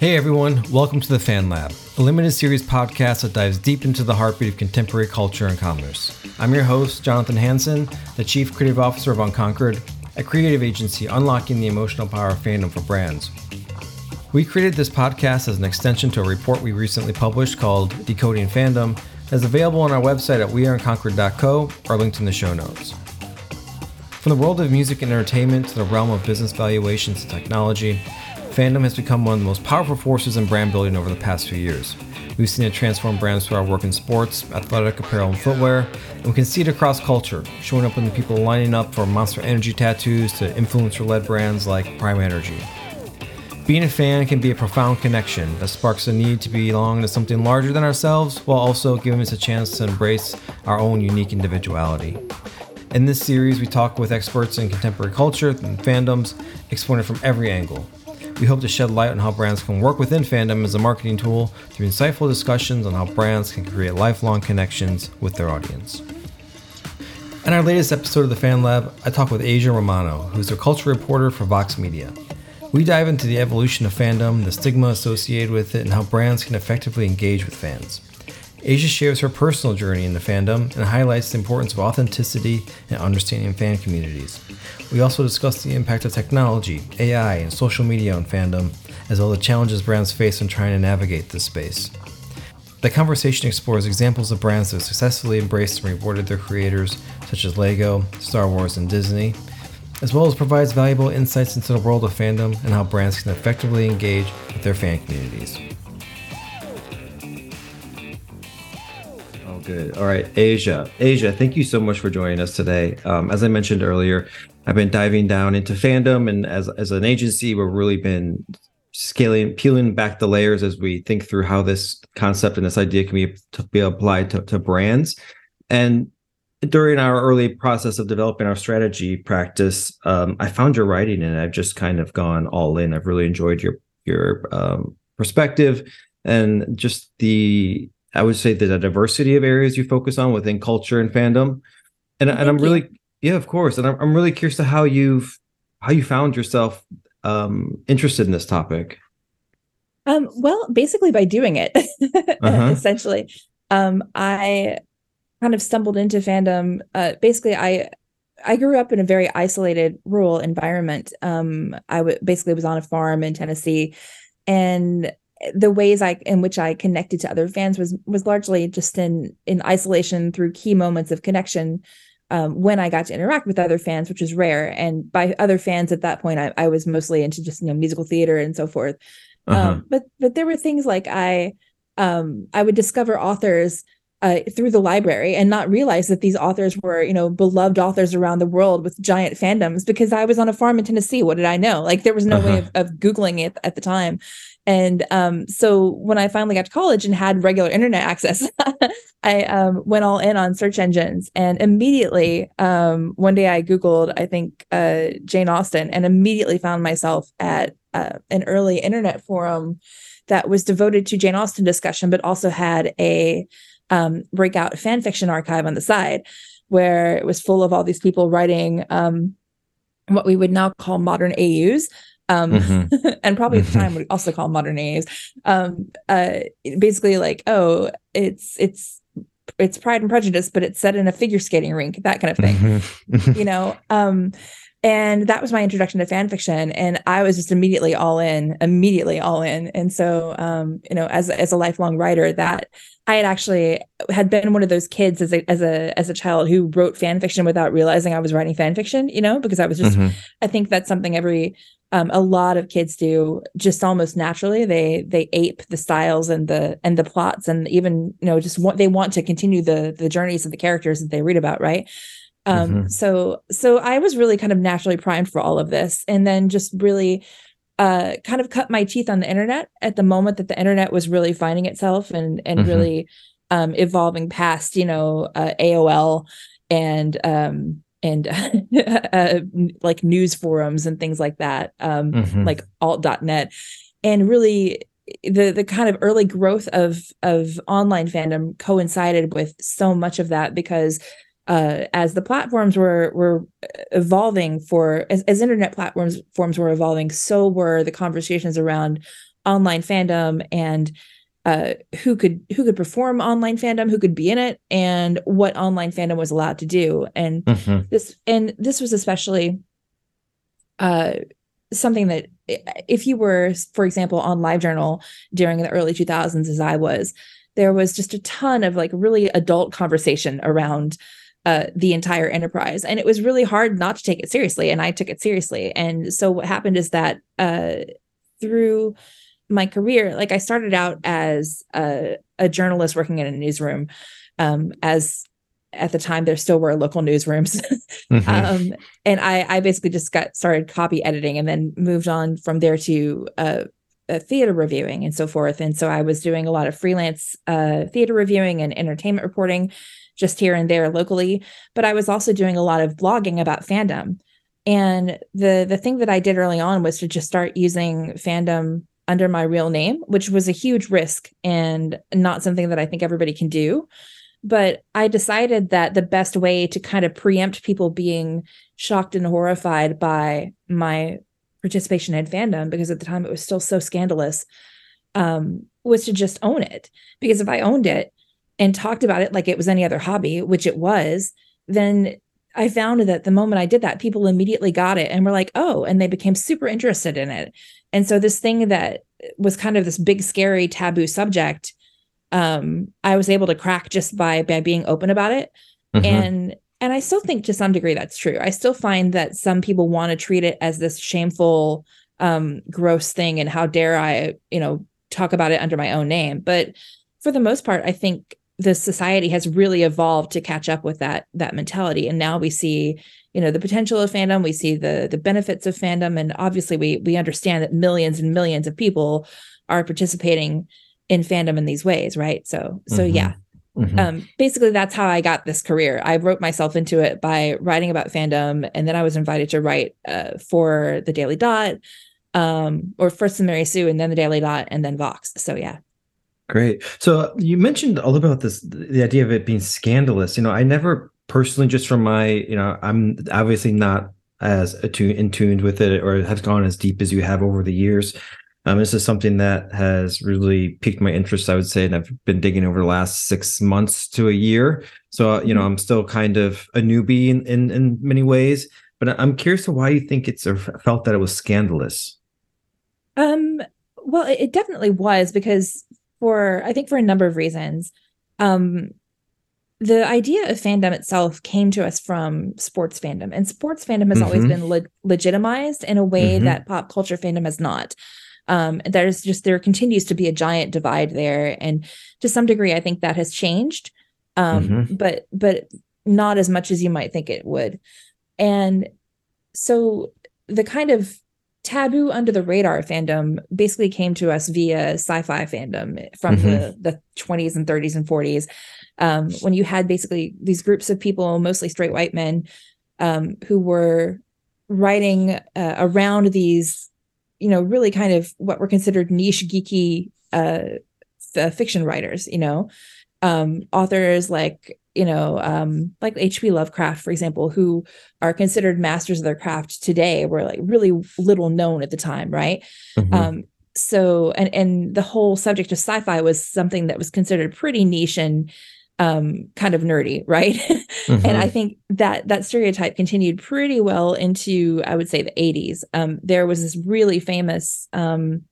Hey everyone, welcome to the Fan Lab, a limited series podcast that dives deep into the heartbeat of contemporary culture and commerce. I'm your host, Jonathan Hanson, the Chief Creative Officer of Unconquered, a creative agency unlocking the emotional power of fandom for brands. We created this podcast as an extension to a report we recently published called Decoding Fandom that's available on our website at weareunconquered.co or linked in the show notes. From the world of music and entertainment to the realm of business valuations and technology, fandom has become one of the most powerful forces in brand building over the past few years. We've seen it transform brands through our work in sports, athletic apparel, and footwear, and we can see it across culture, showing up in the people lining up for Monster Energy tattoos to influencer led brands like Prime Energy. Being a fan can be a profound connection that sparks a need to belong to something larger than ourselves while also giving us a chance to embrace our own unique individuality. In this series, we talk with experts in contemporary culture and fandoms, exploring it from every angle we hope to shed light on how brands can work within fandom as a marketing tool through insightful discussions on how brands can create lifelong connections with their audience. In our latest episode of the Fan Lab, I talk with Aja Romano, who's a culture reporter for Vox Media. We dive into the evolution of fandom, the stigma associated with it, and how brands can effectively engage with fans. Aja shares her personal journey in the fandom and highlights the importance of authenticity and understanding fan communities. We also discuss the impact of technology, AI, and social media on fandom, as well as the challenges brands face when trying to navigate this space. The conversation explores examples of brands that have successfully embraced and rewarded their creators, such as Lego, Star Wars, and Disney, as well as provides valuable insights into the world of fandom and how brands can effectively engage with their fan communities. Good. All right, Aja. Aja, thank you so much for joining us today. Um, as I mentioned earlier, I've been diving down into fandom, and as as an agency, we've really been scaling, peeling back the layers as we think through how this concept and this idea can be to be applied to, to brands. And during our early process of developing our strategy practice, um, I found your writing, and I've just kind of gone all in. I've really enjoyed your your um, perspective and just the I would say the diversity of areas you focus on within culture and fandom. And, and I'm really, yeah, of course. And I'm, I'm really curious to how you've, how you found yourself um, interested in this topic. Um, well, basically by doing it, uh-huh. essentially. Um, I kind of stumbled into fandom. Uh, basically, I I grew up in a very isolated rural environment. Um, I w- basically was on a farm in Tennessee, and the ways I in which I connected to other fans was was largely just in in isolation through key moments of connection um, when I got to interact with other fans, which is rare. And by other fans at that point, I, I was mostly into just you know musical theater and so forth. Uh-huh. Um, but but there were things like I um, I would discover authors uh, through the library and not realize that these authors were, you know, beloved authors around the world with giant fandoms because I was on a farm in Tennessee. What did I know? Like there was no uh-huh. way of, of Googling it at the time. And um, so when I finally got to college and had regular internet access, I um, went all in on search engines. And immediately, um, one day I Googled, I think, uh, Jane Austen, and immediately found myself at uh, an early internet forum that was devoted to Jane Austen discussion, but also had a um, breakout fan fiction archive on the side where it was full of all these people writing um, what we would now call modern AUs um, mm-hmm. and probably at the time would also call modern AUs. Um, uh, basically, like, oh, it's it's it's Pride and Prejudice, but it's set in a figure skating rink, that kind of thing. Mm-hmm. you know, um, and that was my introduction to fan fiction, and I was just immediately all in, immediately all in. And so, um, you know, as as a lifelong writer, that I had actually had been one of those kids as a as a as a child who wrote fan fiction without realizing I was writing fan fiction, you know, because I was just mm-hmm. I think that's something every um, a lot of kids do just almost naturally they they ape the styles and the and the plots and even you know just want they want to continue the the journeys of the characters that they read about right um mm-hmm. so so i was really kind of naturally primed for all of this and then just really uh kind of cut my teeth on the internet at the moment that the internet was really finding itself and and mm-hmm. really um evolving past you know uh, aol and um and uh, like news forums and things like that, um, mm-hmm. like alt.net. And really, the the kind of early growth of of online fandom coincided with so much of that because uh, as the platforms were were evolving for as, as internet platforms forms were evolving, so were the conversations around online fandom and uh, who could who could perform online fandom, who could be in it, and what online fandom was allowed to do. And mm-hmm. this and this was especially uh, something that if you were, for example, on LiveJournal during the early 2000s, as I was, there was just a ton of like really adult conversation around uh, the entire enterprise. And it was really hard not to take it seriously. And I took it seriously. And so what happened is that uh, through my career, like I started out as a, a journalist working in a newsroom. Um, as at the time there still were local newsrooms mm-hmm. um, and I, I basically just got started copy editing and then moved on from there to uh, uh, theater reviewing and so forth and so i was doing a lot of freelance uh, theater reviewing and entertainment reporting just here and there locally but i was also doing a lot of blogging about fandom and the the thing that i did early on was to just start using fandom under my real name which was a huge risk and not something that i think everybody can do but I decided that the best way to kind of preempt people being shocked and horrified by my participation in fandom, because at the time it was still so scandalous, um, was to just own it. Because if I owned it and talked about it like it was any other hobby, which it was, then I found that the moment I did that, people immediately got it and were like, oh, and they became super interested in it. And so this thing that was kind of this big, scary, taboo subject um, I was able to crack just by by being open about it. Mm-hmm. And and I still think to some degree that's true. I still find that some people want to treat it as this shameful, um, gross thing, and how dare I, you know, talk about it under my own name. But for the most part, I think the society has really evolved to catch up with that that mentality. And now we see, you know, the potential of fandom. We see the the benefits of fandom, and obviously we we understand that millions and millions of people are participating in fandom in these ways right so so mm-hmm. yeah mm-hmm. um basically that's how i got this career i wrote myself into it by writing about fandom and then i was invited to write uh, for the daily dot um or first the mary sue and then the daily dot and then vox so yeah great so you mentioned a little about this the idea of it being scandalous you know i never personally just from my you know i'm obviously not as attuned in tuned with it or have gone as deep as you have over the years um, this is something that has really piqued my interest, I would say, and I've been digging over the last six months to a year. So, uh, you know, mm-hmm. I'm still kind of a newbie in, in, in many ways, but I'm curious to why you think it's or felt that it was scandalous. Um, well, it definitely was because for I think for a number of reasons. Um, the idea of fandom itself came to us from sports fandom, and sports fandom has mm-hmm. always been le- legitimized in a way mm-hmm. that pop culture fandom has not um, there's just there continues to be a giant divide there and to some degree i think that has changed um, mm-hmm. but but not as much as you might think it would and so the kind of taboo under the radar fandom basically came to us via sci-fi fandom from mm-hmm. the, the 20s and 30s and 40s um, when you had basically these groups of people mostly straight white men um, who were writing uh, around these you know, really kind of what were considered niche geeky uh, f- fiction writers, you know, um, authors like, you know, um, like H.P. Lovecraft, for example, who are considered masters of their craft today, were like really little known at the time, right? Mm-hmm. Um, so, and and the whole subject of sci-fi was something that was considered pretty niche and um, kind of nerdy, right? Mm-hmm. and I think that that stereotype continued pretty well into, I would say, the 80s. Um, there was this really famous um,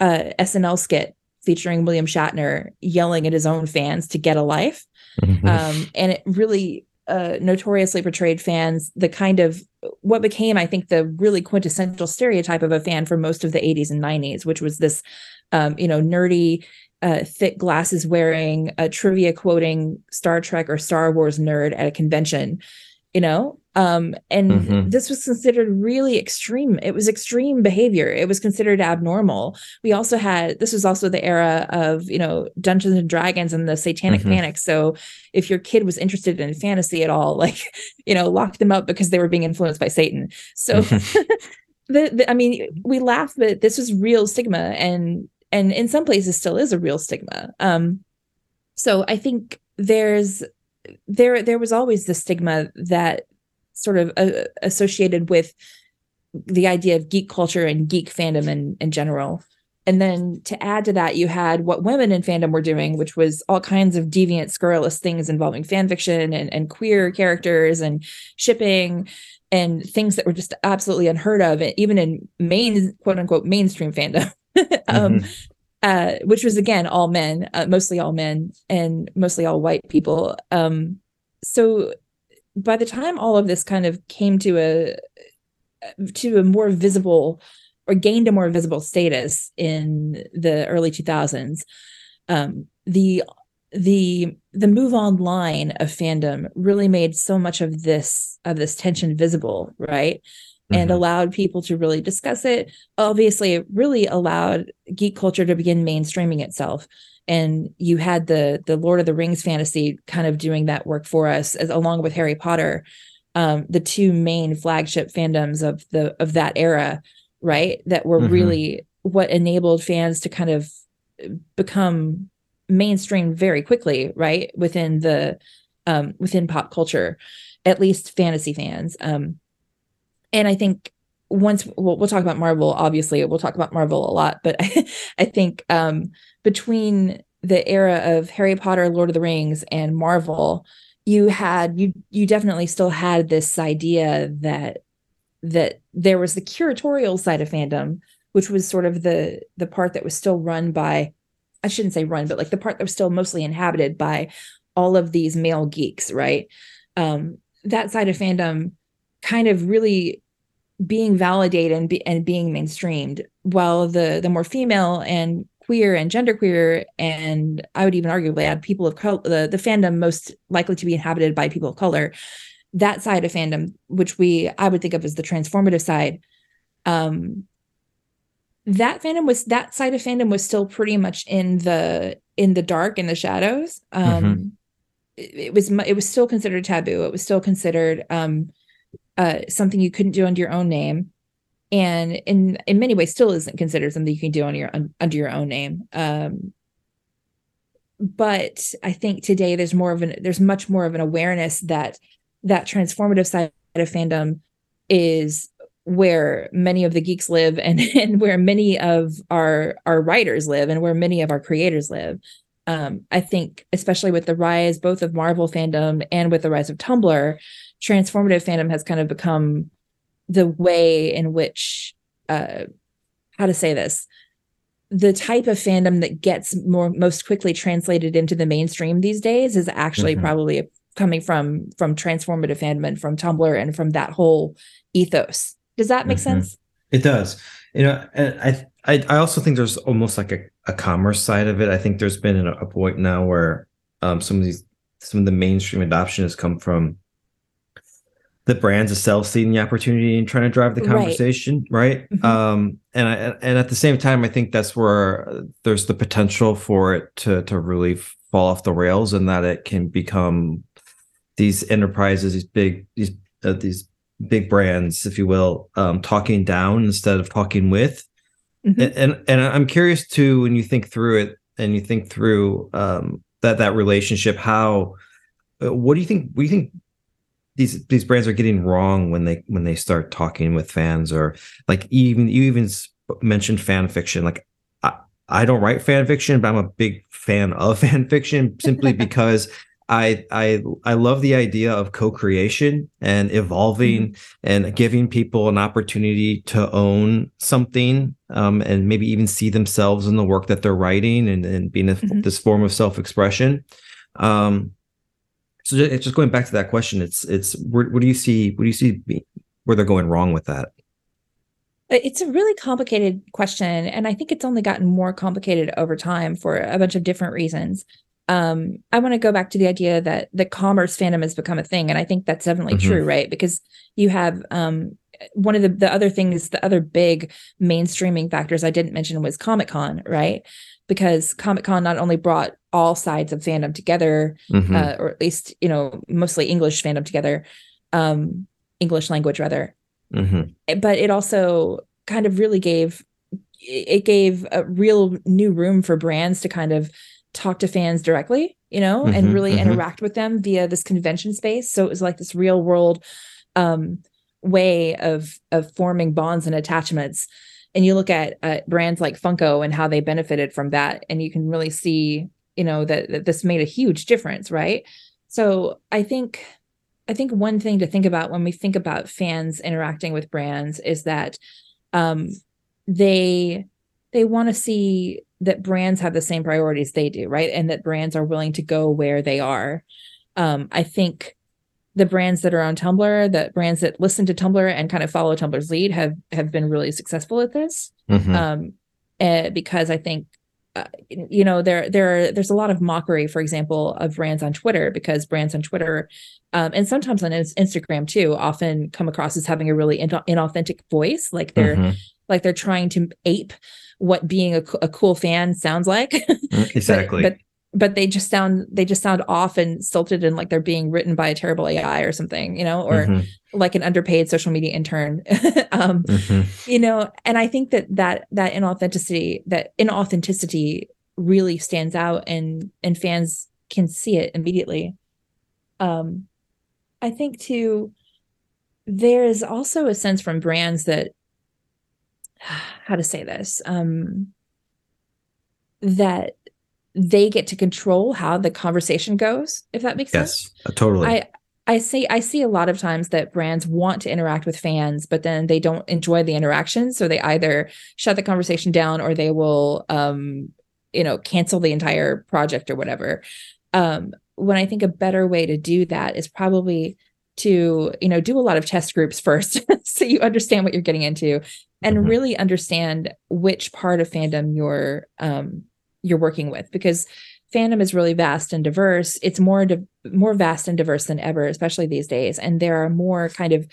uh, SNL skit featuring William Shatner yelling at his own fans to get a life. Mm-hmm. Um, and it really uh, notoriously portrayed fans the kind of what became, I think, the really quintessential stereotype of a fan for most of the 80s and 90s, which was this, um, you know, nerdy uh, thick glasses wearing, a trivia quoting Star Trek or Star Wars nerd at a convention, you know? Um, and mm-hmm. this was considered really extreme. It was extreme behavior. It was considered abnormal. We also had, this was also the era of, you know, Dungeons and Dragons and the Satanic mm-hmm. Panic. So if your kid was interested in fantasy at all, like, you know, lock them up because they were being influenced by Satan. So, mm-hmm. the, the, I mean, we laugh, but this was real stigma. And and in some places still is a real stigma um so i think there's there there was always the stigma that sort of uh, associated with the idea of geek culture and geek fandom in in general and then to add to that, you had what women in fandom were doing, which was all kinds of deviant, scurrilous things involving fan fiction and, and queer characters and shipping and things that were just absolutely unheard of, even in main quote unquote mainstream fandom. um, mm-hmm. uh, which was again all men, uh, mostly all men, and mostly all white people. Um, so by the time all of this kind of came to a to a more visible or gained a more visible status in the early 2000s um, the the the move online of fandom really made so much of this of this tension visible right and mm-hmm. allowed people to really discuss it. Obviously it really allowed geek culture to begin mainstreaming itself. And you had the the lord of the rings fantasy kind of doing that work for us as along with harry potter um, the two main flagship fandoms of the of that era right? That were mm-hmm. really what enabled fans to kind of become mainstream very quickly right? Within the um, within pop culture at least fantasy fans. Um, and i think once we'll, we'll talk about marvel obviously we'll talk about marvel a lot but i, I think um, between the era of harry potter lord of the rings and marvel you had you you definitely still had this idea that that there was the curatorial side of fandom, which was sort of the the part that was still run by I shouldn't say run, but like the part that was still mostly inhabited by all of these male geeks, right? Um, that side of fandom kind of really being validated and, be, and being mainstreamed, while the the more female and queer and genderqueer, and I would even arguably add people of color, the, the fandom most likely to be inhabited by people of color, that side of fandom, which we I would think of as the transformative side, um, that fandom was that side of fandom was still pretty much in the in the dark in the shadows. Um, mm-hmm. it, it, was it was still considered taboo. It was still considered um, uh, something you couldn't do under your own name, and in in many ways still isn't considered something you can do on your un, under your own name. Um, but I think today there's more of an there's much more of an awareness that that transformative side of fandom is where many of the geeks live and, and where many of our our writers live and where many of our creators live um, i think especially with the rise both of marvel fandom and with the rise of tumblr transformative fandom has kind of become the way in which uh, how to say this the type of fandom that gets more most quickly translated into the mainstream these days is actually mm-hmm. probably a coming from from transformative fandom and from Tumblr and from that whole ethos. Does that make mm-hmm. sense? It does. You know, I I I also think there's almost like a, a commerce side of it. I think there's been a, point now where um, some of these some of the mainstream adoption has come from the brands themselves seeing the opportunity and trying to drive the conversation, right? right? Mm-hmm. Um, and I, and at the same time, I think that's where there's the potential for it to to really fall off the rails, and that it can become these enterprises, these big these uh, these big brands, if you will, um, talking down instead of talking with. Mm-hmm. And, and, and I'm curious too when you think through it and you think through um, that that relationship. How uh, what do you think? What do you think these these brands are getting wrong when they when they start talking with fans or like even you even mentioned fan fiction like I, I don't write fan fiction but i'm a big fan of fan fiction simply because I I I love the idea of co-creation and evolving mm-hmm. and giving people an opportunity to own something um, and maybe even see themselves in the work that they're writing and, and being a, mm-hmm. this form of self-expression. Um, so just, just going back to that question, it's it's where, what do you see? What do you see where they're going wrong with that? It's a really complicated question, and I think it's only gotten more complicated over time for a bunch of different reasons um, I want to go back to the idea that the commerce fandom has become a thing, and I think that's definitely mm-hmm. true, right? Because you have um, one of the the other things, the other big mainstreaming factors I didn't mention was Comic Con, right? Because Comic Con not only brought all sides of fandom together, mm-hmm. uh, or at least you know mostly English fandom together, um, English language rather, mm-hmm. but it also kind of really gave it gave a real new room for brands to kind of talk to fans directly, you know, mm-hmm, and really mm-hmm. interact with them via this convention space. So it was like this real world um, way of of forming bonds and attachments. and you look at uh, brands like Funko and how they benefited from that, and you can really see, you know, that, that this made a huge difference, right? So I think I think one thing to think about when we think about fans interacting with brands is that um, they they want to see that brands have the same priorities they do, right? And that brands are willing to go where they are. Um, I think the brands that are on Tumblr, the brands that listen to Tumblr and kind of follow Tumblr's lead have have been really successful at this. Mm-hmm. Um, uh, because I think uh, you know there there there's a lot of mockery for example of brands on twitter because brands on twitter um, and sometimes on instagram too often come across as having a really in- inauthentic voice like they're mm-hmm. like they're trying to ape what being a, a cool fan sounds like mm, exactly but, but but they just sound they just sound off and stilted and like they're being written by a terrible AI or something, you know, or mm-hmm. like an underpaid social media intern. um, mm-hmm. you know, and I think that that that inauthenticity, that inauthenticity really stands out and and fans can see it immediately. Um I think too there is also a sense from brands that how to say this um that they get to control how the conversation goes if that makes yes, sense. yes totally. I i see i see a lot of times that brands want to interact with fans but then they don't enjoy the interaction so they either shut the conversation down or they will um you know cancel the entire project or whatever. Um when i think a better way to do that is probably to you know do a lot of test groups first so you understand what you're getting into and mm-hmm. really understand which part of fandom you're um you're working with because fandom is really vast and diverse it's more di- more vast and diverse than ever especially these days and there are more kind of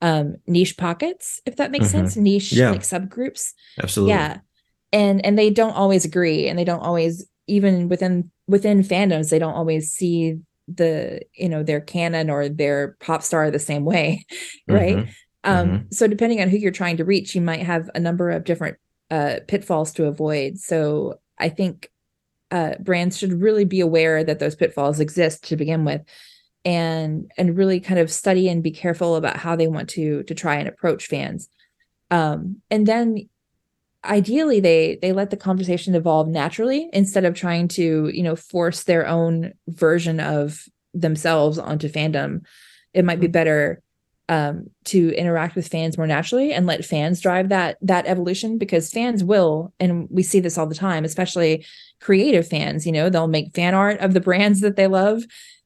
um niche pockets if that makes mm-hmm. sense niche yeah. like subgroups absolutely yeah and and they don't always agree and they don't always even within within fandoms they don't always see the you know their canon or their pop star the same way right mm-hmm. um mm-hmm. so depending on who you're trying to reach you might have a number of different uh pitfalls to avoid so I think uh, brands should really be aware that those pitfalls exist to begin with and and really kind of study and be careful about how they want to to try and approach fans um, and then ideally they they let the conversation evolve naturally instead of trying to you know force their own version of themselves onto fandom it might be mm-hmm. better um, to interact with fans more naturally and let fans drive that that evolution because fans will and we see this all the time especially creative fans you know they'll make fan art of the brands that they love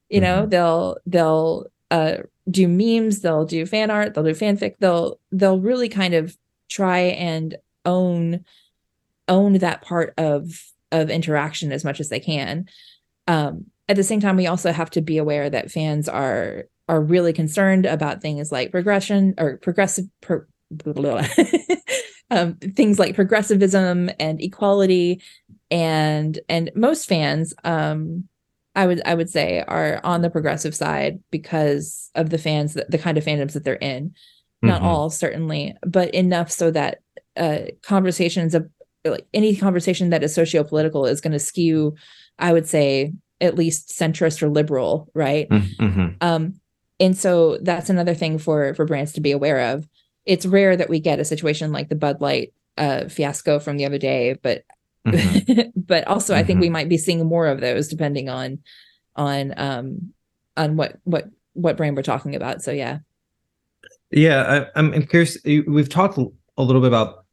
you know mm-hmm. they'll they'll uh, do memes they'll do fan art they'll do fanfic they'll they'll really kind of try and own own that part of of interaction as much as they can um, at the same time we also have to be aware that fans are are really concerned about things like progression or progressive pro, um, things like progressivism and equality and and most fans um i would i would say are on the progressive side because of the fans that the kind of fandoms that they're in not mm-hmm. all certainly but enough so that uh conversations of like any conversation that is socio-political is going to skew i would say at least centrist or liberal right mm-hmm. um and so that's another thing for for brands to be aware of it's rare that we get a situation like the bud light uh, fiasco from the other day but mm-hmm. but also mm-hmm. i think we mm-hmm. might be seeing more of those depending on on um on what what what brand we're talking about so yeah yeah I, i'm curious we've talked a little bit about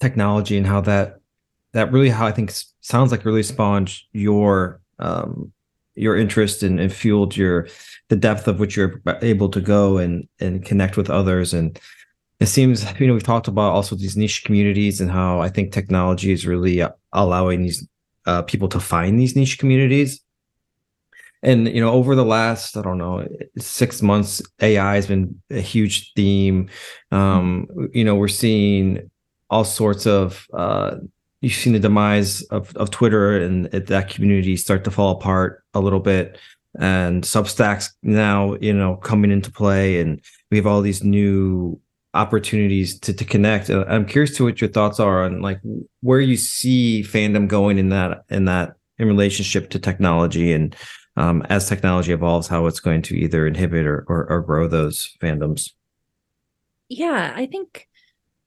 technology and how that that really how i think sounds like really spawned your um your interest and, and fueled your the depth of which you're able to go and and connect with others. And it seems you know we've talked about also these niche communities and how i think technology is really allowing these uh, people to find these niche communities. And you know over the last i don't know six months ai has been a huge theme. Um you know we're seeing all sorts of uh you've seen the demise of, of Twitter and that community start to fall apart a little bit. And Substacks now, you know, coming into play, and we have all these new opportunities to to connect. I'm curious to what your thoughts are on like where you see fandom going in that in that in relationship to technology and um, as technology evolves, how it's going to either inhibit or, or, or grow those fandoms. Yeah, I think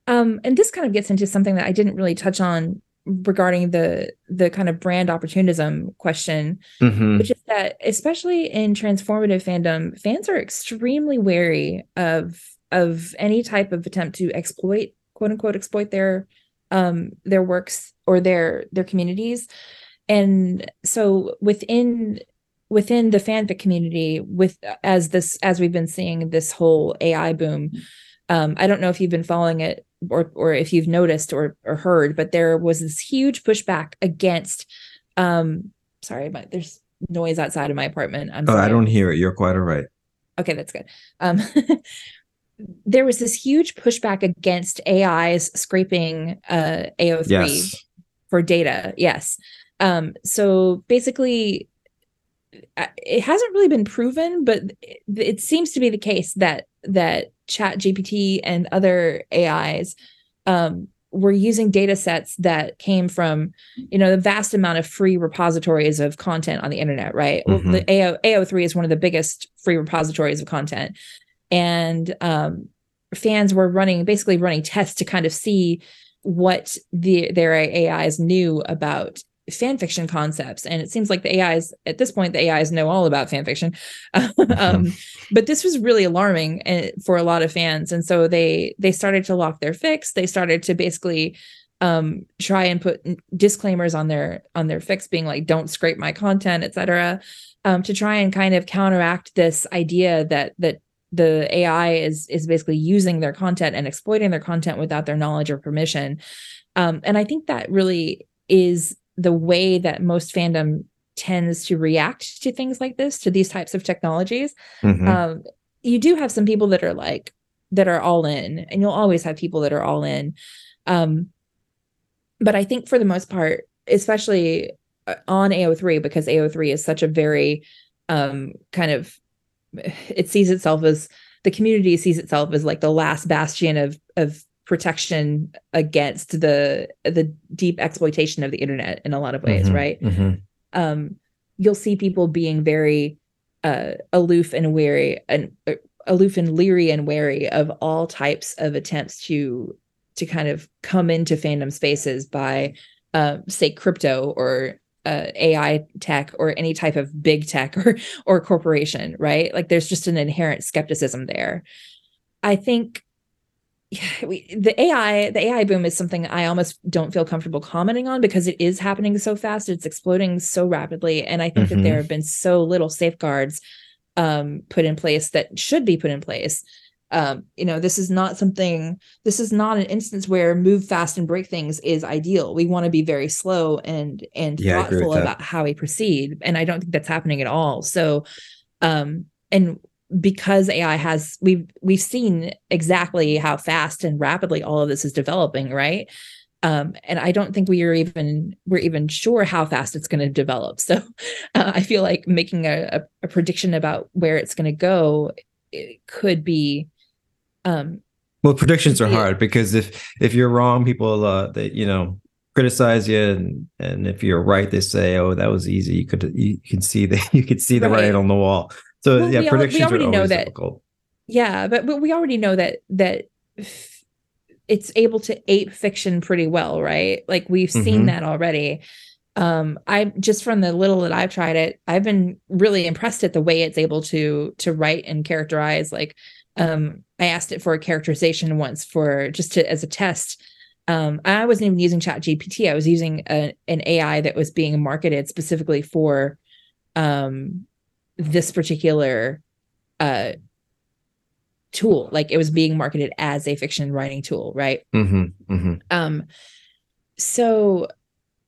Um, and this kind of gets into something that I didn't really touch on regarding the the kind of brand opportunism question, mm-hmm. which is that especially in transformative fandom, fans are extremely wary of of any type of attempt to exploit quote unquote exploit their um their works or their their communities and so within within the fanfic community with as this as we've been seeing this whole ai boom um i don't know if you've been following it or or if you've noticed or or heard but there was this huge pushback against um sorry but there's noise outside of my apartment I'm oh, i don't hear it you're quite all right okay that's good um there was this huge pushback against AIs scraping uh, AO3 yes. for data. Yes. Um, so basically, uh, it hasn't really been proven, but it seems to be the case that that Chat GPT and other AIs um, were using data sets that came from, you know, the vast amount of free repositories of content on the internet, right? Mm-hmm. Well, the AO, AO3 is one of the biggest free repositories of content and um, fans were running basically running tests to kind of see what the their AIs knew about fan fiction concepts. And it seems like the ais at this point the ais know all about fan fiction. Um, but this was really alarming eh, for a lot of fans. And so they they started to lock their fics. They started to basically um, try and put disclaimers on their on their fics being like don't scrape my content etc um, to try and kind of counteract this idea that that the AI is is basically using their content and exploiting their content without their knowledge or permission. Um, and I think that really is the way that most fandom tends to react to things like this, to these types of technologies. Mm-hmm. Um, you do have some people that are like that are all in, and you'll always have people that are all in. Um, but I think for the most part, especially uh, on AO3, because AO3 is such a very um, kind of it sees itself as the community sees itself as like the last bastion of of protection against the the deep exploitation of the internet in a lot of ways mm-hmm, right mm-hmm. um you'll see people being very uh aloof and wary and uh, aloof and leery and wary of all types of attempts to to kind of come into fandom spaces by uh, say crypto or uh, AI tech or any type of big tech or or corporation, right? Like there's just an inherent skepticism there. I think we, the AI the AI boom is something I almost don't feel comfortable commenting on because it is happening so fast. It's exploding so rapidly, and I think mm-hmm. that there mm-hmm. have been so little safeguards um, put in place that should be put in place um, you know this is not something this is not an instance where move fast and break things is ideal we want to be very slow and and yeah, thoughtful about how we proceed and i don't think that's happening at all so um and because ai has we've we've seen exactly how fast and rapidly all of this is developing right um, and I don't think we are even we're even sure how fast it's going to develop. So uh, I feel like making a, a, prediction about where it's going to go it could be um, well, predictions are hard because if if you're wrong, people uh, they you know criticize you, and and if you're right, they say, "Oh, that was easy." You could you can see the you could see the right. writing on the wall. So well, yeah, we predictions al- we already are know that. Difficult. Yeah, but but we already know that that f- it's able to ape fiction pretty well, right? Like we've seen mm-hmm. that already. Um, I just from the little that I've tried it, I've been really impressed at the way it's able to to write and characterize like um, I asked it for a characterization once for just to as a test. Um, I wasn't even using Chat GPT. I was using a, an AI that was being marketed specifically for um, this particular uh, tool. Like it was being marketed as a fiction writing tool, right? Mm-hmm, mm-hmm. Um, so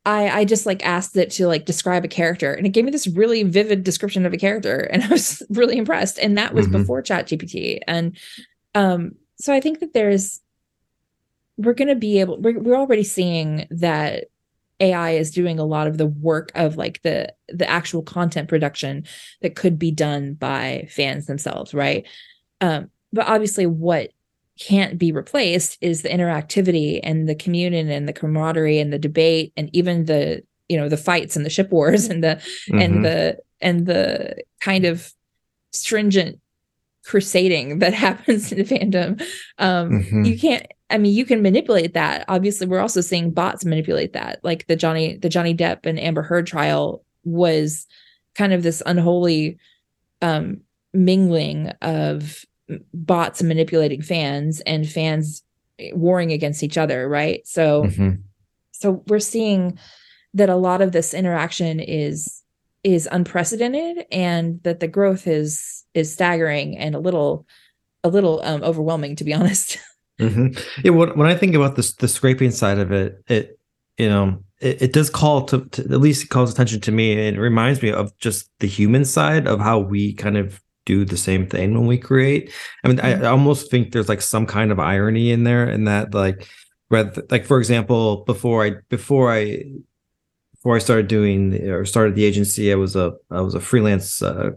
I I just like asked it to like describe a character and it gave me this really vivid description of a character and I was really impressed and that was mm-hmm. before chat GPT and um so I think that there's we're going to be able we're, we're already seeing that AI is doing a lot of the work of like the the actual content production that could be done by fans themselves right um but obviously what can't be replaced is the interactivity and the communion and the camaraderie and the debate and even the you know the fights and the ship wars and the mm-hmm. and the and the kind of stringent crusading that happens in fandom um mm-hmm. you can't I mean, you can manipulate that. Obviously, we're also seeing bots manipulate that. Like the Johnny, the Johnny Depp and Amber Heard trial was kind of this unholy um, mingling of bots manipulating fans and fans warring against each other, right? So, mm-hmm. so we're seeing that a lot of this interaction is is unprecedented, and that the growth is is staggering and a little a little um, overwhelming, to be honest. Mm-hmm. Yeah, when, when I think about this, the scraping side of it, it you know, it, it does call to, to, at least it calls attention to me. And it reminds me of just the human side of how we kind of do the same thing when we create. I mean, mm-hmm. I, I almost think there's like some kind of irony in there, in that like, rather like for example, before I before I before I started doing or started the agency, I was a I was a freelance uh,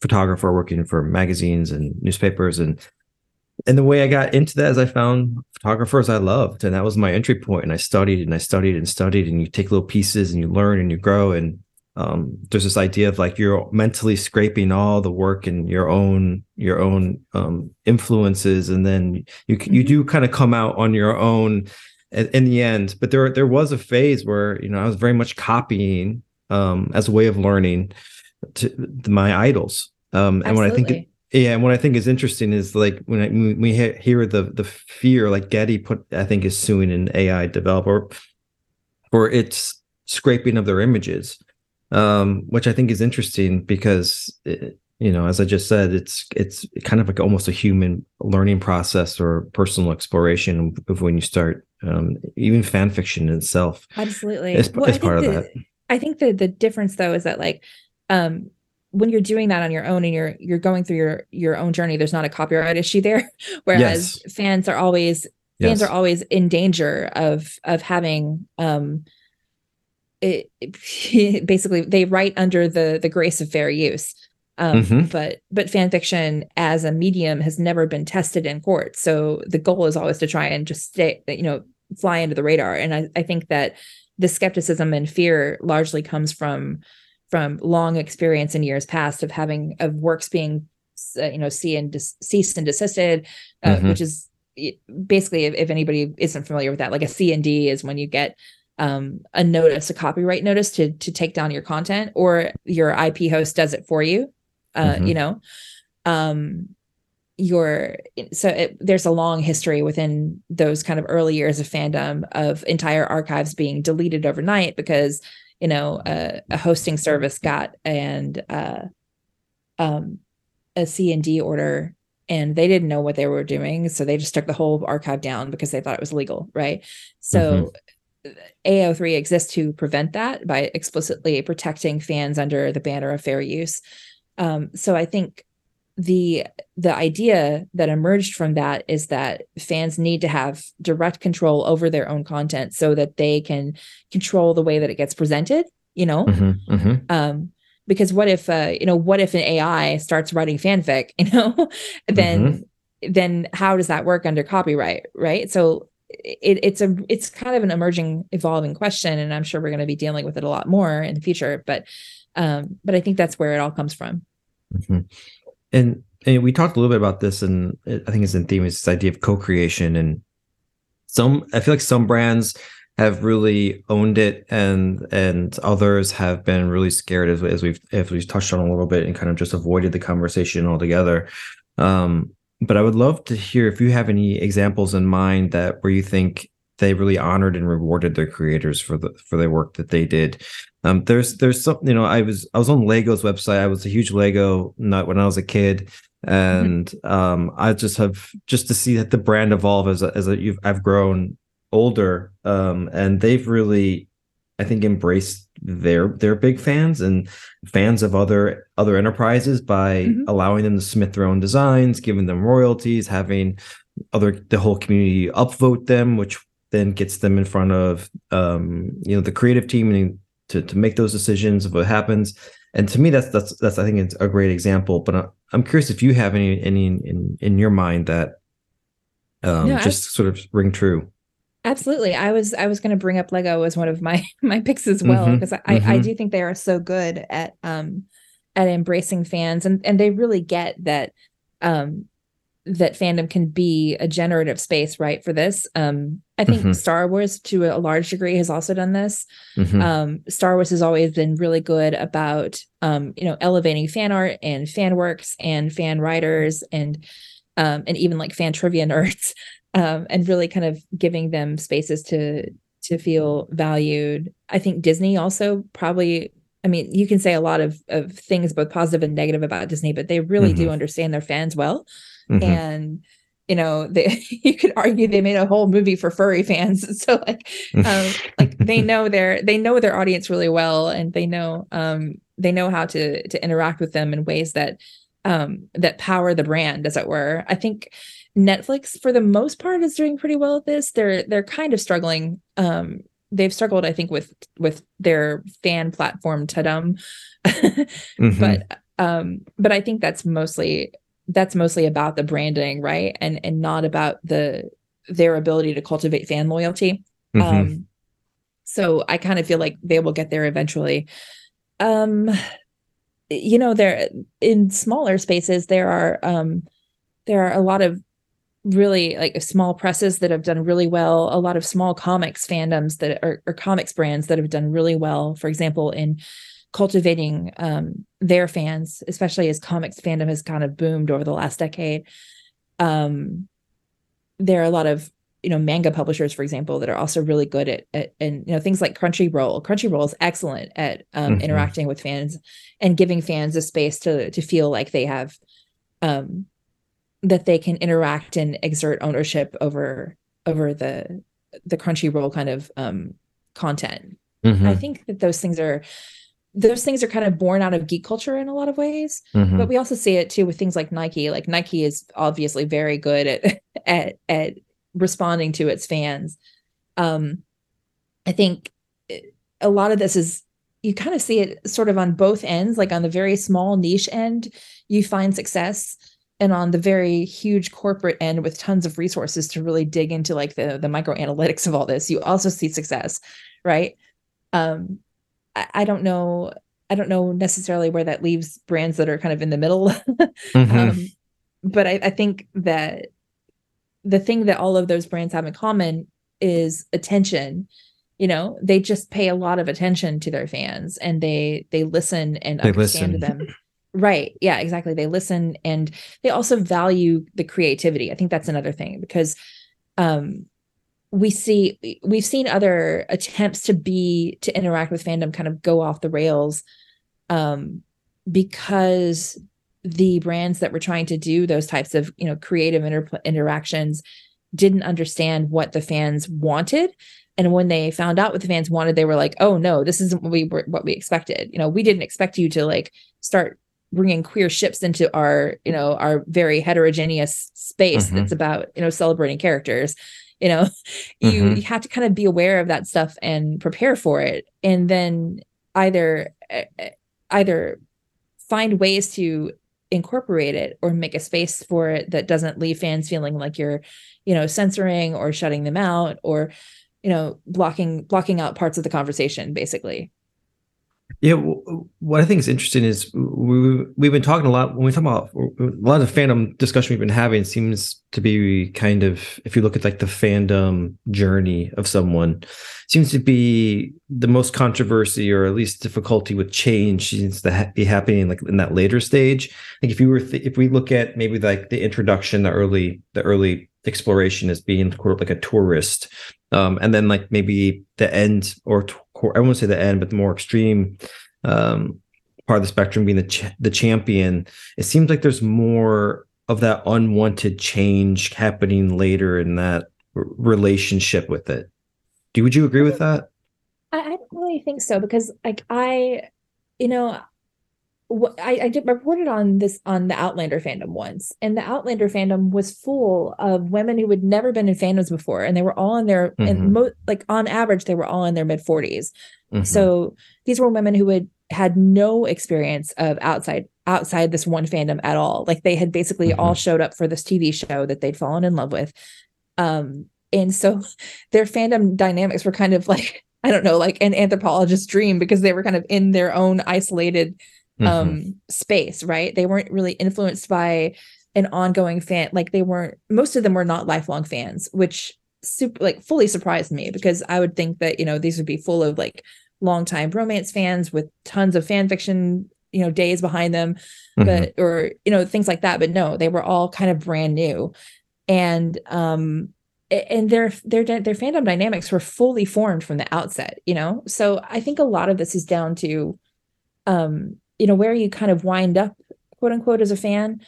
photographer working for magazines and newspapers and and the way I got into that is I found photographers I loved, and that was my entry point. And I studied and I studied and studied, and you take little pieces and you learn and you grow. And um, there's this idea of like you're mentally scraping all the work and your own your own um, influences, and then you you mm-hmm. do kind of come out on your own in, in the end. But there there was a phase where you know I was very much copying um, as a way of learning to my idols. Um, and when I think yeah, and what I think is interesting is like when, I, when we hear the the fear, like Getty put, I think is suing an AI developer for its scraping of their images, um, which I think is interesting because it, you know, as I just said, it's it's kind of like almost a human learning process or personal exploration of when you start um, even fan fiction itself. Absolutely, is, well, is part of that. I think the the difference though is that like um when you're doing that on your own and you're you're going through your your own journey there's not a copyright issue there whereas yes. fans are always fans yes. are always in danger of of having um it, it, basically they write under the the grace of fair use um mm-hmm. but but fan fiction as a medium has never been tested in court so the goal is always to try and just stay you know fly under the radar and i, I think that the skepticism and fear largely comes from from long experience in years past of having of works being uh, you know see and dis- ceased and desisted uh, mm-hmm. which is basically if, if, anybody isn't familiar with that like a c&d is when you get um, a notice a copyright notice to to take down your content or your ip host does it for you uh, mm-hmm. you know um your so it, there's a long history within those kind of early years of fandom of entire archives being deleted overnight because you know a, a hosting service got and uh, um, a C and D order and they didn't know what they were doing so they just took the whole archive down because they thought it was legal right so mm-hmm. AO3 exists to prevent that by explicitly protecting fans under the banner of fair use um, so I think the the idea that emerged from that is that fans need to have direct control over their own content so that they can control the way that it gets presented you know? Mm-hmm, mm-hmm. um because what if uh you know what if an ai starts writing fanfic you know? Then mm-hmm. then how does that work under copyright right? So it, it's a it's kind of an emerging evolving question and i'm sure we're going to be dealing with it a lot more in the future but um but i think that's where it all comes from. Mm-hmm and, and we talked a little bit about this, and I think it's in theme. Is this idea of co-creation, and some I feel like some brands have really owned it, and and others have been really scared as, as we've as we've touched on a little bit, and kind of just avoided the conversation altogether. Um, but I would love to hear if you have any examples in mind that where you think they really honored and rewarded their creators for the for their work that they did. Um, there's there's some you know I was I was on Lego's website. I was a huge Lego nut when I was a kid, and mm-hmm. um, I just have just to see that the brand evolve as a, as a, you've, I've grown older, um, and they've really I think embraced their their big fans and fans of other other enterprises by mm-hmm. allowing them to submit their own designs, giving them royalties, having other the whole community upvote them, which then gets them in front of um, you know the creative team and to to make those decisions of what happens. And to me, that's that's that's I think it's a great example. But I'm curious if you have any any in in your mind that um, no, just sort of ring true. Absolutely. I was I was going to bring up Lego as one of my my picks as well because mm-hmm, I, mm-hmm. I do think they are so good at um at embracing fans and and they really get that um that fandom can be a generative space, right? For this, um, I think mm-hmm. Star Wars, to a large degree, has also done this. Mm-hmm. Um, Star Wars has always been really good about, um, you know, elevating fan art and fan works and fan writers and, um, and even like fan trivia nerds, um, and really kind of giving them spaces to to feel valued. I think Disney also probably I mean, you can say a lot of of things both positive and negative about Disney, but they really mm-hmm. do understand their fans well. Mm-hmm. And you know, they you could argue they made a whole movie for furry fans. So like um, like they know their they know their audience really well and they know um they know how to to interact with them in ways that um that power the brand as it were. I think Netflix for the most part is doing pretty well at this. They're they're kind of struggling um they've struggled i think with with their fan platform Tudum mm-hmm. but um but i think that's mostly that's mostly about the branding right? And and not about the their ability to cultivate fan loyalty. Mm-hmm. um so i kind of feel like they will get there eventually. Um you know there in smaller spaces there are um there are a lot of really like small presses that have done really well a lot of small comics fandoms that are or comics brands that have done really well. For example in cultivating um, their fans especially as comics fandom has kind of boomed over the last decade um, there are a lot of you know manga publishers for example that are also really good at, at and you know things like crunchyroll crunchyroll is excellent at um, mm-hmm. interacting with fans and giving fans a space to to feel like they have um that they can interact and exert ownership over over the the Crunchyroll kind of um, content. Mm-hmm. I think that those things are those things are kind of born out of geek culture in a lot of ways, mm-hmm. but we also see it too with things like Nike. Like Nike is obviously very good at at at responding to its fans. Um, I think a lot of this is you kind of see it sort of on both ends. Like on the very small niche end, you find success and on the very huge corporate end with tons of resources to really dig into like the the micro analytics of all this you also see success right um I, I, don't know i don't know necessarily where that leaves brands that are kind of in the middle mm-hmm. um, but I, I think that the thing that all of those brands have in common is attention you know they just pay a lot of attention to their fans and they they listen and they understand listen. them Right. Yeah, exactly. They listen and they also value the creativity. I think that's another thing because um we see we've seen other attempts to be to interact with fandom kind of go off the rails um because the brands that were trying to do those types of, you know, creative inter- interactions didn't understand what the fans wanted. And when they found out what the fans wanted they were like oh no this isn't what we were what we expected. You know we didn't expect you to like start bringing queer ships into our you know our very heterogeneous space mm-hmm. that's about you know celebrating characters you know you, mm-hmm. you have to kind of be aware of that stuff and prepare for it and then either either find ways to incorporate it or make a space for it that doesn't leave fans feeling like you're you know censoring or shutting them out or you know blocking blocking out parts of the conversation basically yeah, what I think is interesting is we, we've been talking a lot when we talk about a lot of the fandom discussion we've been having seems to be kind of if you look at like the fandom journey of someone seems to be the most controversy or at least difficulty with change seems to ha- be happening like in that later stage. Like if you were th- if we look at maybe like the introduction, the early the early exploration as being quote like a tourist, um, and then like maybe the end or I won't say the end, but the more extreme um, part of the spectrum being the ch- the champion. It seems like there's more of that unwanted change happening later in that r- relationship with it. Do would you agree with that? I, I don't really think so because like I, you know, I, I did reported on this on the Outlander fandom once, and the Outlander fandom was full of women who had never been in fandoms before, and they were all in their mm-hmm. and mo- like on average they were all in their mid 40s. Mm-hmm. So these were women who had had no experience of outside outside this one fandom at all. Like they had basically mm-hmm. all showed up for this TV show that they'd fallen in love with, um, and so their fandom dynamics were kind of like I don't know, like an anthropologist's dream because they were kind of in their own isolated mm-hmm. um space right they weren't really influenced by an ongoing fan like they weren't most of them were not lifelong fans which super like fully surprised me because i would think that you know these would be full of like longtime romance fans with tons of fan fiction you know days behind them mm-hmm. but or you know things like that but no they were all kind of brand new and um and their their their fandom dynamics were fully formed from the outset you know so i think a lot of this is down to um you know where you kind of wind up quote unquote as a fan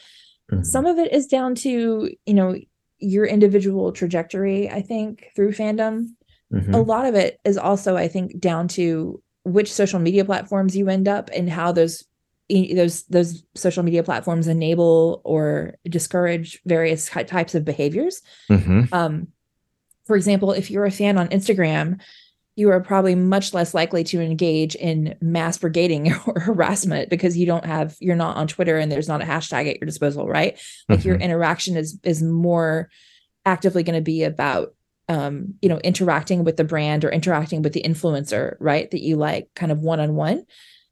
mm-hmm. some of it is down to you know your individual trajectory i think through fandom mm-hmm. a lot of it is also i think down to which social media platforms you end up and how those those those social media platforms enable or discourage various types of behaviors mm-hmm. um, for example if you're a fan on instagram you are probably much less likely to engage in mass brigading or harassment because you don't have you're not on twitter and there's not a hashtag at your disposal right like mm-hmm. your interaction is is more actively going to be about um you know interacting with the brand or interacting with the influencer right that you like kind of one-on-one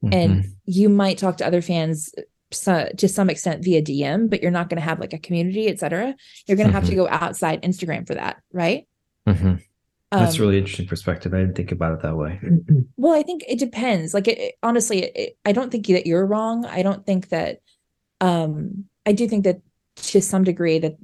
mm-hmm. and you might talk to other fans so, to some extent via dm but you're not going to have like a community etc you're going to have to mm-hmm. go outside instagram for that right mm-hmm. That's um, really interesting perspective. I didn't think about it that way. Well, I think it depends. Like, it, it, honestly, it, I don't think that you're wrong. I don't think that. Um, I do think that to some degree that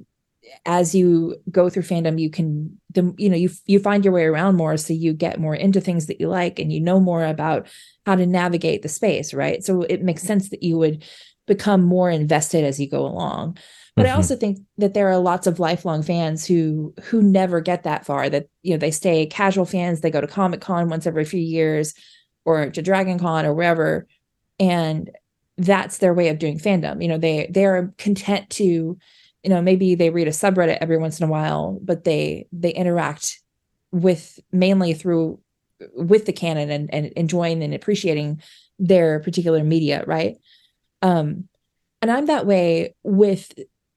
as you go through fandom, you can the you know you you find your way around more, so you get more into things that you like, and you know more about how to navigate the space, right? So it makes sense that you would become more invested as you go along but mm-hmm. i also think that there are lots of lifelong fans who who never get that far that you know they stay casual fans they go to comic con once every few years or to dragon con or wherever and that's their way of doing fandom you know they they're content to you know maybe they read a subreddit every once in a while but they they interact with mainly through with the canon and, and enjoying and appreciating their particular media right um and i'm that way with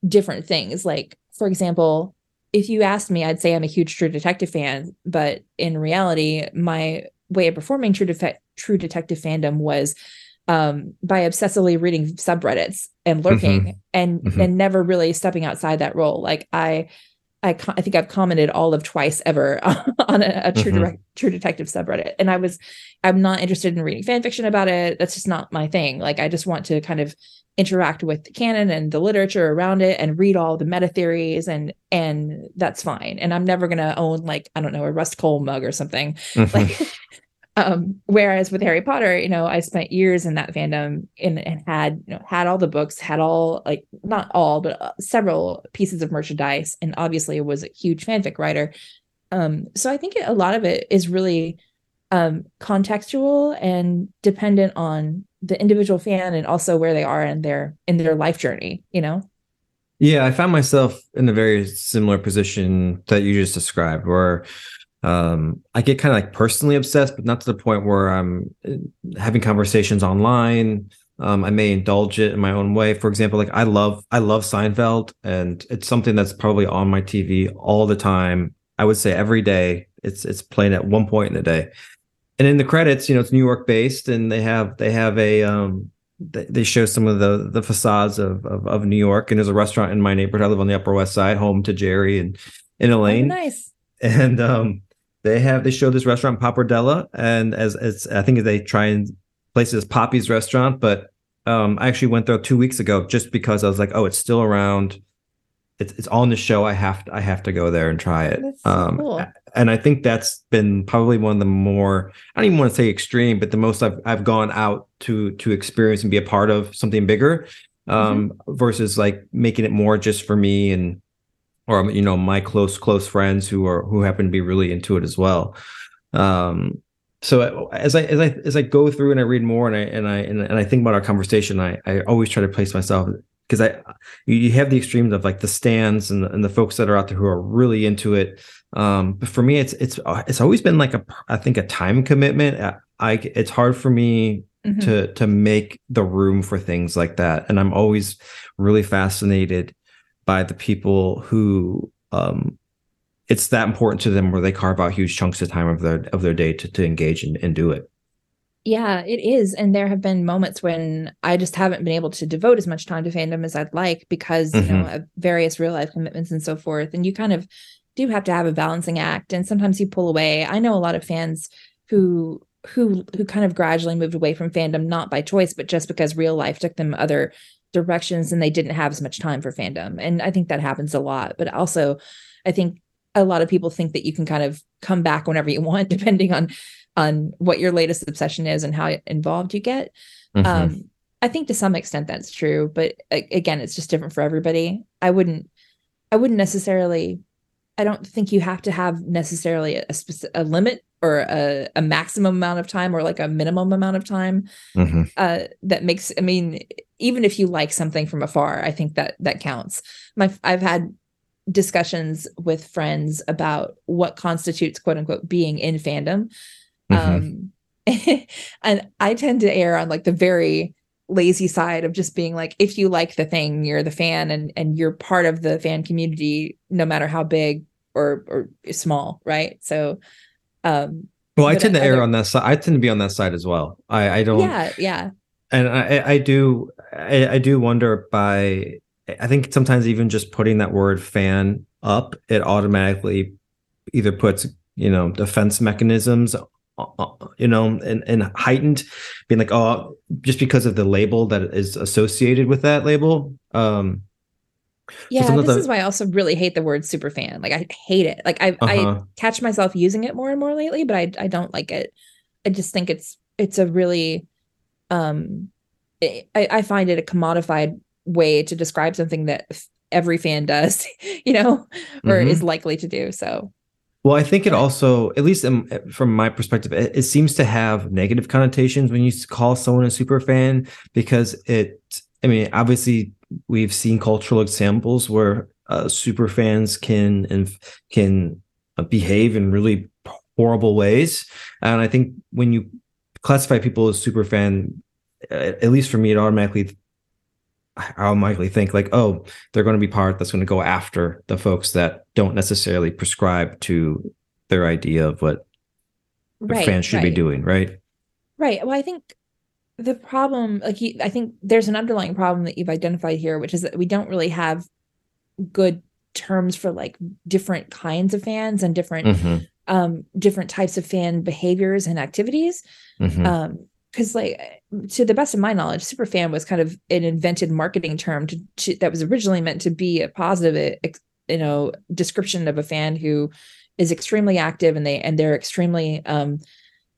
different things. Like, for example, if you asked me, I'd say I'm a huge True Detective fan, but in reality, my way of performing True, Def- True Detective fandom was um, by obsessively reading subreddits and lurking mm-hmm. and mm-hmm. and never really stepping outside that role. Like I I, I think I've commented all of twice ever on a, a true mm-hmm. direct, true detective subreddit, and I was I'm not interested in reading fan fiction about it. That's just not my thing. Like I just want to kind of interact with the canon and the literature around it and read all the meta theories and and that's fine. And I'm never gonna own like I don't know a Rust Cohle mug or something. Mm-hmm. Like um, whereas with Harry Potter, you know, I spent years in that fandom and, and had, you know, had all the books, had all like not all, but uh, several pieces of merchandise, and obviously was a huge fanfic writer. Um, so I think a lot of it is really um, contextual and dependent on the individual fan and also where they are in their in their life journey. You know. Yeah, I found myself in a very similar position that you just described, where um, I get kind of like personally obsessed, but not to the point where I'm uh, having conversations online. Um, I may indulge it in my own way. For example, like I love I love Seinfeld, and it's something that's probably on my TV all the time. I would say every day. It's it's playing at one point in the day, and in the credits, you know, it's New York based, and they have they have a um, they, they show some of the the facades of, of, of New York, and there's a restaurant in my neighborhood. I live on the Upper West Side, home to Jerry and and Elaine. Oh, nice. And um, they have they show this restaurant Pappardelle, and as as I think they try and place it as Poppy's restaurant, but um, I actually went there two weeks ago just because I was like, oh, it's still around. It's it's on the show. I have to I have to go there and try it. So um, cool. And I think that's been probably one of the more I don't even want to say extreme, but the most I've I've gone out to to experience and be a part of something bigger um mm-hmm. versus like making it more just for me and or you know my close close friends who are who happen to be really into it as well um so as i as i as i go through and i read more and i and i and, and i think about our conversation i i always try to place myself because i you have the extremes of like the stands and the, and the folks that are out there who are really into it um but for me it's it's it's always been like a i think a time commitment i, I it's hard for me mm-hmm. to to make the room for things like that and i'm always really fascinated by the people who um, it's that important to them where they carve out huge chunks of time of their of their day to, to engage and, and do it Yeah, it is. And there have been moments when I just haven't been able to devote as much time to fandom as I'd like because, mm-hmm. you know, mm-hmm. various real life commitments and so forth. And you kind of do have to have a balancing act. And sometimes you pull away. I know a lot of fans who who who kind of gradually moved away from fandom, not by choice, but just because real life took them other directions and they didn't have as much time for fandom. And I think that happens a lot. But also I think a lot of people think that you can kind of come back whenever you want, depending on on what your latest obsession is and how involved you get. Mm-hmm. Um, I think to some extent that's true, but again, it's just different for everybody. I wouldn't, I wouldn't necessarily. I don't think you have to have necessarily a, a limit or a, a, maximum amount of time or like a minimum amount of time mm-hmm. uh, that makes. I mean, even if you like something from afar, I think that that counts. My, I've had discussions with friends about what constitutes quote unquote being in fandom Mm-hmm. Um, and I tend to err on like the very lazy side of just being like, if you like the thing, you're the fan and and you're part of the fan community, no matter how big or or small, right? So um well, I tend to err on that side. I tend to be on that side as well. I, I don't. Yeah, yeah. And I, I do, I, I do wonder by. I think sometimes even just putting that word "fan" up, it automatically either puts you know defense mechanisms you know, and, and heightened, being like, oh, just because of the label that is associated with that label. Um, yeah, so this the, is why I also really hate the word super fan. Like I hate it. Like I uh-huh. I catch myself using it more and more lately, but I I don't like it. I just think it's it's a really um I, I find it a commodified way to describe something that every fan does, you know, or mm-hmm. is likely to do. So well, I think it also, at least from my perspective, it, it, seems to have negative connotations when you call someone a super fan because it. I mean, obviously, we've seen cultural examples where uh, super fans can and can uh, behave in really horrible ways, and I think when you classify people as super fan, at least for me, it automatically I automatically think like, oh, they're going to be part that's going to go after the folks that don't necessarily prescribe to their idea of what right, fans should right. be doing, right? Right. Well, I think the problem, like, you, I think there's an underlying problem that you've identified here, which is that we don't really have good terms for like different kinds of fans and different mm-hmm. um different types of fan behaviors and activities. Mm-hmm. Um, because like to the best of my knowledge superfan was kind of an invented marketing term to, to, that was originally meant to be a positive you know description of a fan who is extremely active and they and they're extremely um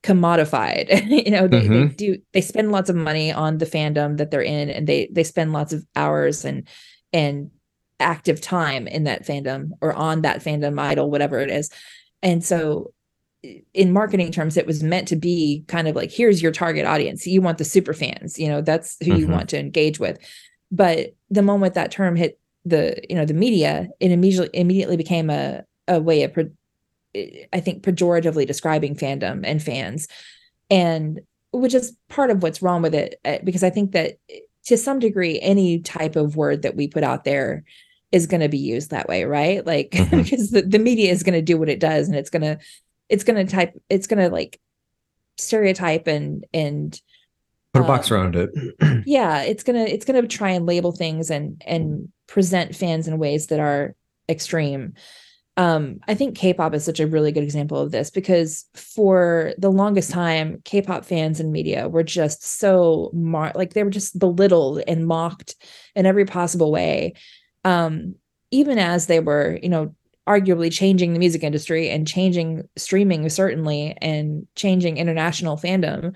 commodified you know they, mm-hmm. they do they spend lots of money on the fandom that they're in and they they spend lots of hours and and active time in that fandom or on that fandom idol whatever it is and so in marketing terms it was meant to be kind of like here's your target audience you want the super fans you know that's who mm-hmm. you want to engage with but the moment that term hit the you know the media it immediately immediately became a a way of i think pejoratively describing fandom and fans and which is part of what's wrong with it uh, because i think that to some degree any type of word that we put out there is going to be used that way right like mm-hmm. because the, the media is going to do what it does and it's going to it's gonna type it's gonna like stereotype and and put a box um, around it. yeah it's gonna it's gonna try and label things and and present fans in ways that are extreme. Um i think k-pop is such a really good example of this because for the longest time k-pop fans and media were just so mar- like they were just belittled and mocked in every possible way. Um even as they were you know arguably changing the music industry and changing streaming certainly and changing international fandom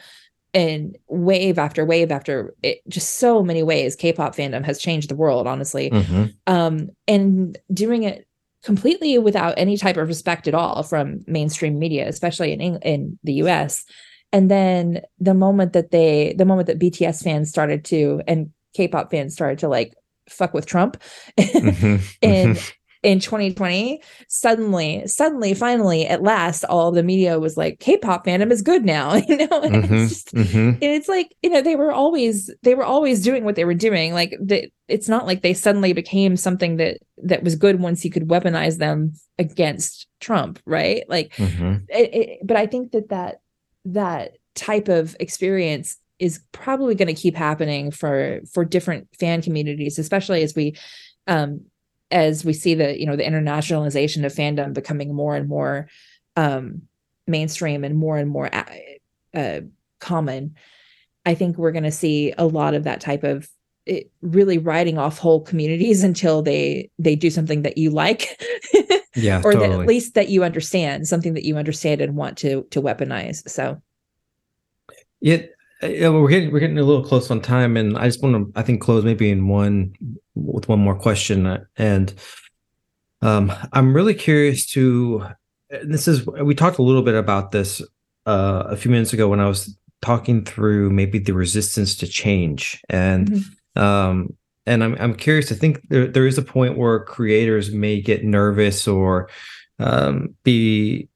and wave after wave after it just so many ways k-pop fandom has changed the world honestly mm-hmm. um and doing it completely without any type of respect at all from mainstream media especially in Eng- in the US and then the moment that they the moment that BTS fans started to and k-pop fans started to like fuck with Trump mm-hmm. and in 2020 suddenly suddenly finally at last all the media was like k-pop fandom is good now you know mm-hmm, it's just, mm-hmm. it's like you know they were always they were always doing what they were doing like the, it's not like they suddenly became something that that was good once you could weaponize them against trump right like mm-hmm. it, it, but i think that that that type of experience is probably going to keep happening for for different fan communities especially as we um as we see the you know the internationalization of fandom becoming more and more um mainstream and more and more uh, uh common i think we're going to see a lot of that type of it really writing off whole communities until they they do something that you like yeah or totally. that at least that you understand something that you understand and want to to weaponize so yeah yeah, we're getting we're getting a little close on time, and I just want to I think close maybe in one with one more question, and um, I'm really curious to. This is we talked a little bit about this uh, a few minutes ago when I was talking through maybe the resistance to change, and mm-hmm. um, and I'm I'm curious. I think there there is a point where creators may get nervous or um, be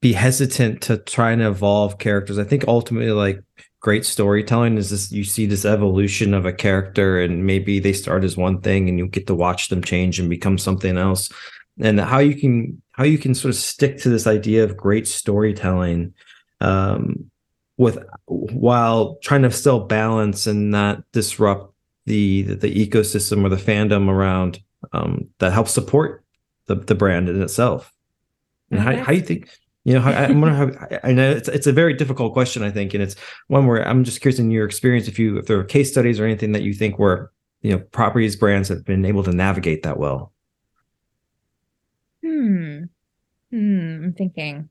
be hesitant to try and evolve characters. I think ultimately, like great storytelling, is this you see this evolution of a character, and maybe they start as one thing, and you get to watch them change and become something else. And how you can how you can sort of stick to this idea of great storytelling, um, with while trying to still balance and not disrupt the the, the ecosystem or the fandom around um, that helps support the the brand in itself. And how, how you think you know, I, am wondering how. I know it's it's a very difficult question. I think, and it's one where I'm just curious in your experience if you if there are case studies or anything that you think where you know properties brands have been able to navigate that well. Hmm. Hmm. I'm thinking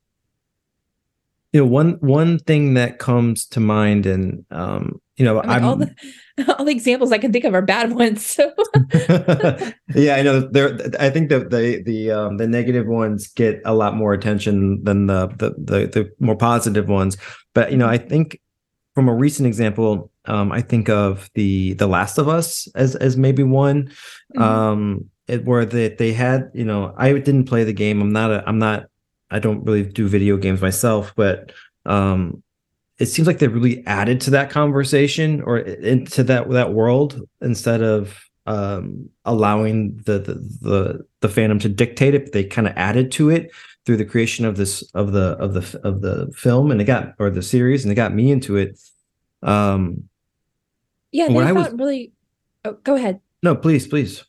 you know one one thing that comes to mind and um you know I mean, all the all the examples i can think of are bad ones so. Yeah i know. There i think that the the um the negative ones get a lot more attention than the, the the the more positive ones. But you know i think from a recent example um i think of the the last of us as as maybe one mm-hmm. um it, where they they had you know i didn't play the game. I'm not a i'm not I don't really do video games myself, but um, it seems like they really added to that conversation or into that that world instead of um, allowing the, the the the fandom to dictate it. They kind of added to it through the creation of this of the of the of the film, and they got or the series, and they got me into it. Um, yeah, they thought was, really. Oh, go ahead. No, please, please.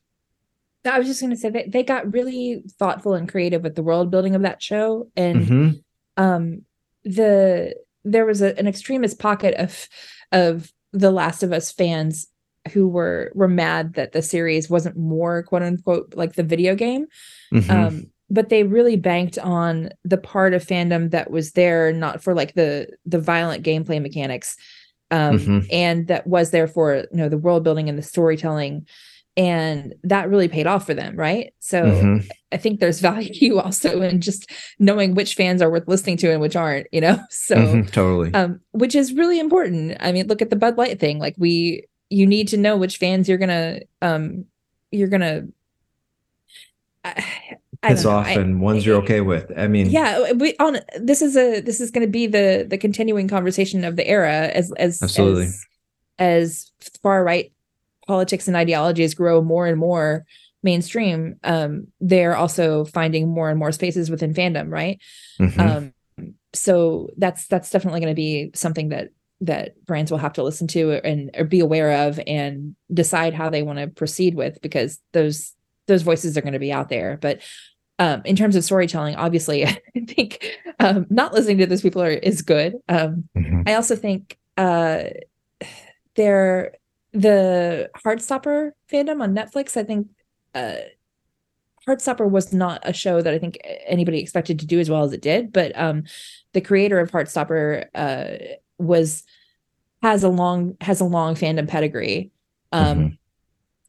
I was just going to say that they got really thoughtful and creative with the world building of that show, and mm-hmm. um, the there was a, an extremist pocket of of the Last of Us fans who were were mad that the series wasn't more quote unquote like the video game. Mm-hmm. Um, but they really banked on the part of fandom that was there not for like the the violent gameplay mechanics um, mm-hmm. and that was there for you know the world building and the storytelling and that really paid off for them right? So mm-hmm. i think there's value also in just knowing which fans are worth listening to and which aren't you know? So mm-hmm, totally. um which is really important. I mean look at the bud light thing. Like we you need to know which fans you're gonna um you're gonna I, piss off I, and ones you're okay with. I mean, yeah, we on this is a this is going to be the the continuing conversation of the era as as absolutely. as, as far right politics and ideologies grow more and more mainstream, um, they're also finding more and more spaces within fandom, right? Mm-hmm. Um, so that's that's definitely going to be something that that brands will have to listen to and or be aware of and decide how they want to proceed with because those those voices are going to be out there. But um, in terms of storytelling, obviously, I think um, not listening to those people are, is good. Um, mm-hmm. I also think uh, there the Heartstopper fandom on Netflix, I think uh, Heartstopper was not a show that I think anybody expected to do as well as it did, but um, the creator of Heartstopper uh, was has a long has a long fandom pedigree. Um, mm-hmm.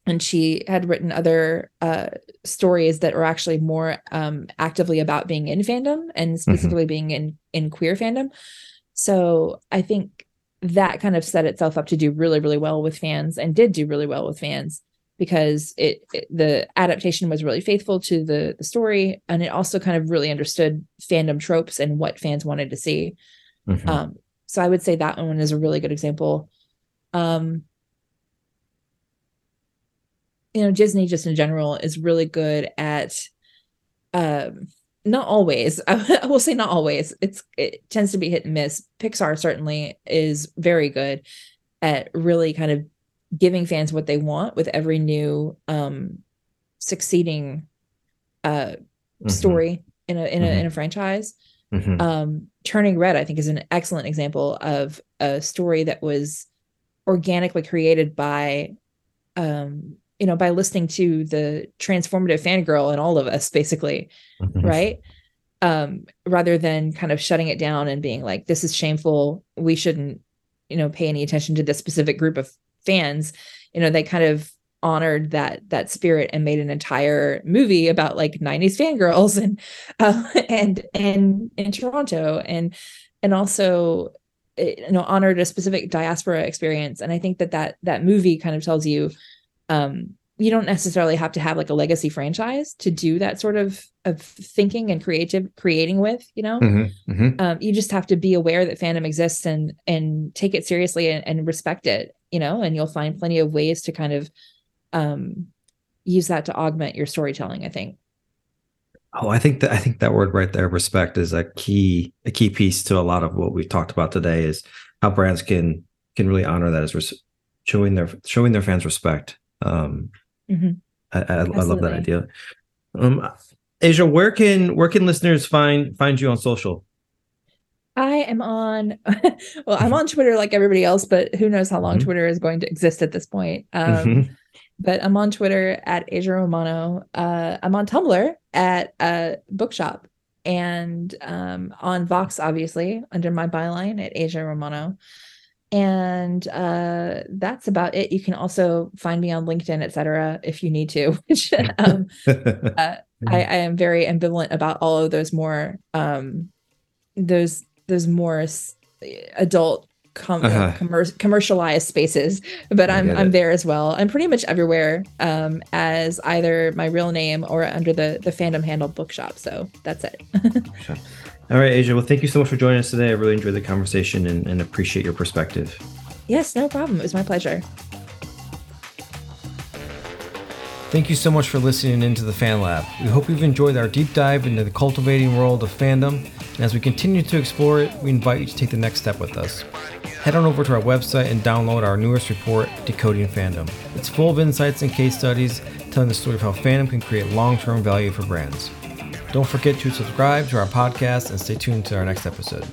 And she had written other uh, stories that were actually more um, actively about being in fandom and mm-hmm. specifically mm-hmm. being in in queer fandom. So I think that kind of set itself up to do really really well with fans and did do really well with fans because it, it, the adaptation was really faithful to the the story and it also kind of really understood fandom tropes and what fans wanted to see mm-hmm. um, so i would say that one is a really good example um, you know disney just in general is really good at um, not always. I will say not always. It's it tends to be hit and miss. Pixar certainly is very good at really kind of giving fans what they want with every new um succeeding uh mm-hmm. story in a in a mm-hmm. in a franchise. Mm-hmm. Um Turning Red I think is an excellent example of a story that was organically created by um you know by listening to the transformative fangirl in all of us basically mm-hmm. right? Um rather than kind of shutting it down and being like this is shameful. We shouldn't you know pay any attention to this specific group of fans. You know they kind of honored that that spirit and made an entire movie about like 90s fangirls and uh, and and in Toronto. And and also eh, you know honored a specific diaspora experience. And i think that that that movie kind of tells you um, you don't necessarily have to have like a legacy franchise to do that sort of of thinking and creative creating with you know? Mm-hmm, mm-hmm. Um, you just have to be aware that fandom exists and and take it seriously and, and, respect it you know? And you'll find plenty of ways to kind of um use that to augment your storytelling i think. Oh i think that i think that word right there respect is a key a key piece to a lot of what we've talked about today is how brands can can really honor that as res- showing their showing their fans respect um, mm-hmm. I, I, I, love that idea. Um, Aja, where can where can listeners find find you on social? I am on well, I'm on Twitter like everybody else, but who knows how long mm-hmm. Twitter is going to exist at this point. Um, mm-hmm. But I'm on Twitter at Aja Romano. Uh, I'm on Tumblr at uh, Bookshop and um, on Vox, obviously, under my byline at Aja Romano and uh, that's about it. You can also find me on LinkedIn, etc., if you need to. Which um, uh, I, I, am very ambivalent about all of those more um, those those more adult com- uh-huh. commer- commercialized spaces. But I'm I'm it. there as well. I'm pretty much everywhere um, as either my real name or under the the fandom handle bookshop. So that's it. All right, Aja. Well, thank you so much for joining us today. I really enjoyed the conversation and, and appreciate your perspective. Yes, no problem. It was my pleasure. Thank you so much for listening into the Fan Lab. We hope you've enjoyed our deep dive into the cultivating world of fandom. And as we continue to explore it, we invite you to take the next step with us. Head on over to our website and download our newest report, Decoding Fandom. It's full of insights and case studies telling the story of how fandom can create long term value for brands. Don't forget to subscribe to our podcast and stay tuned to our next episode.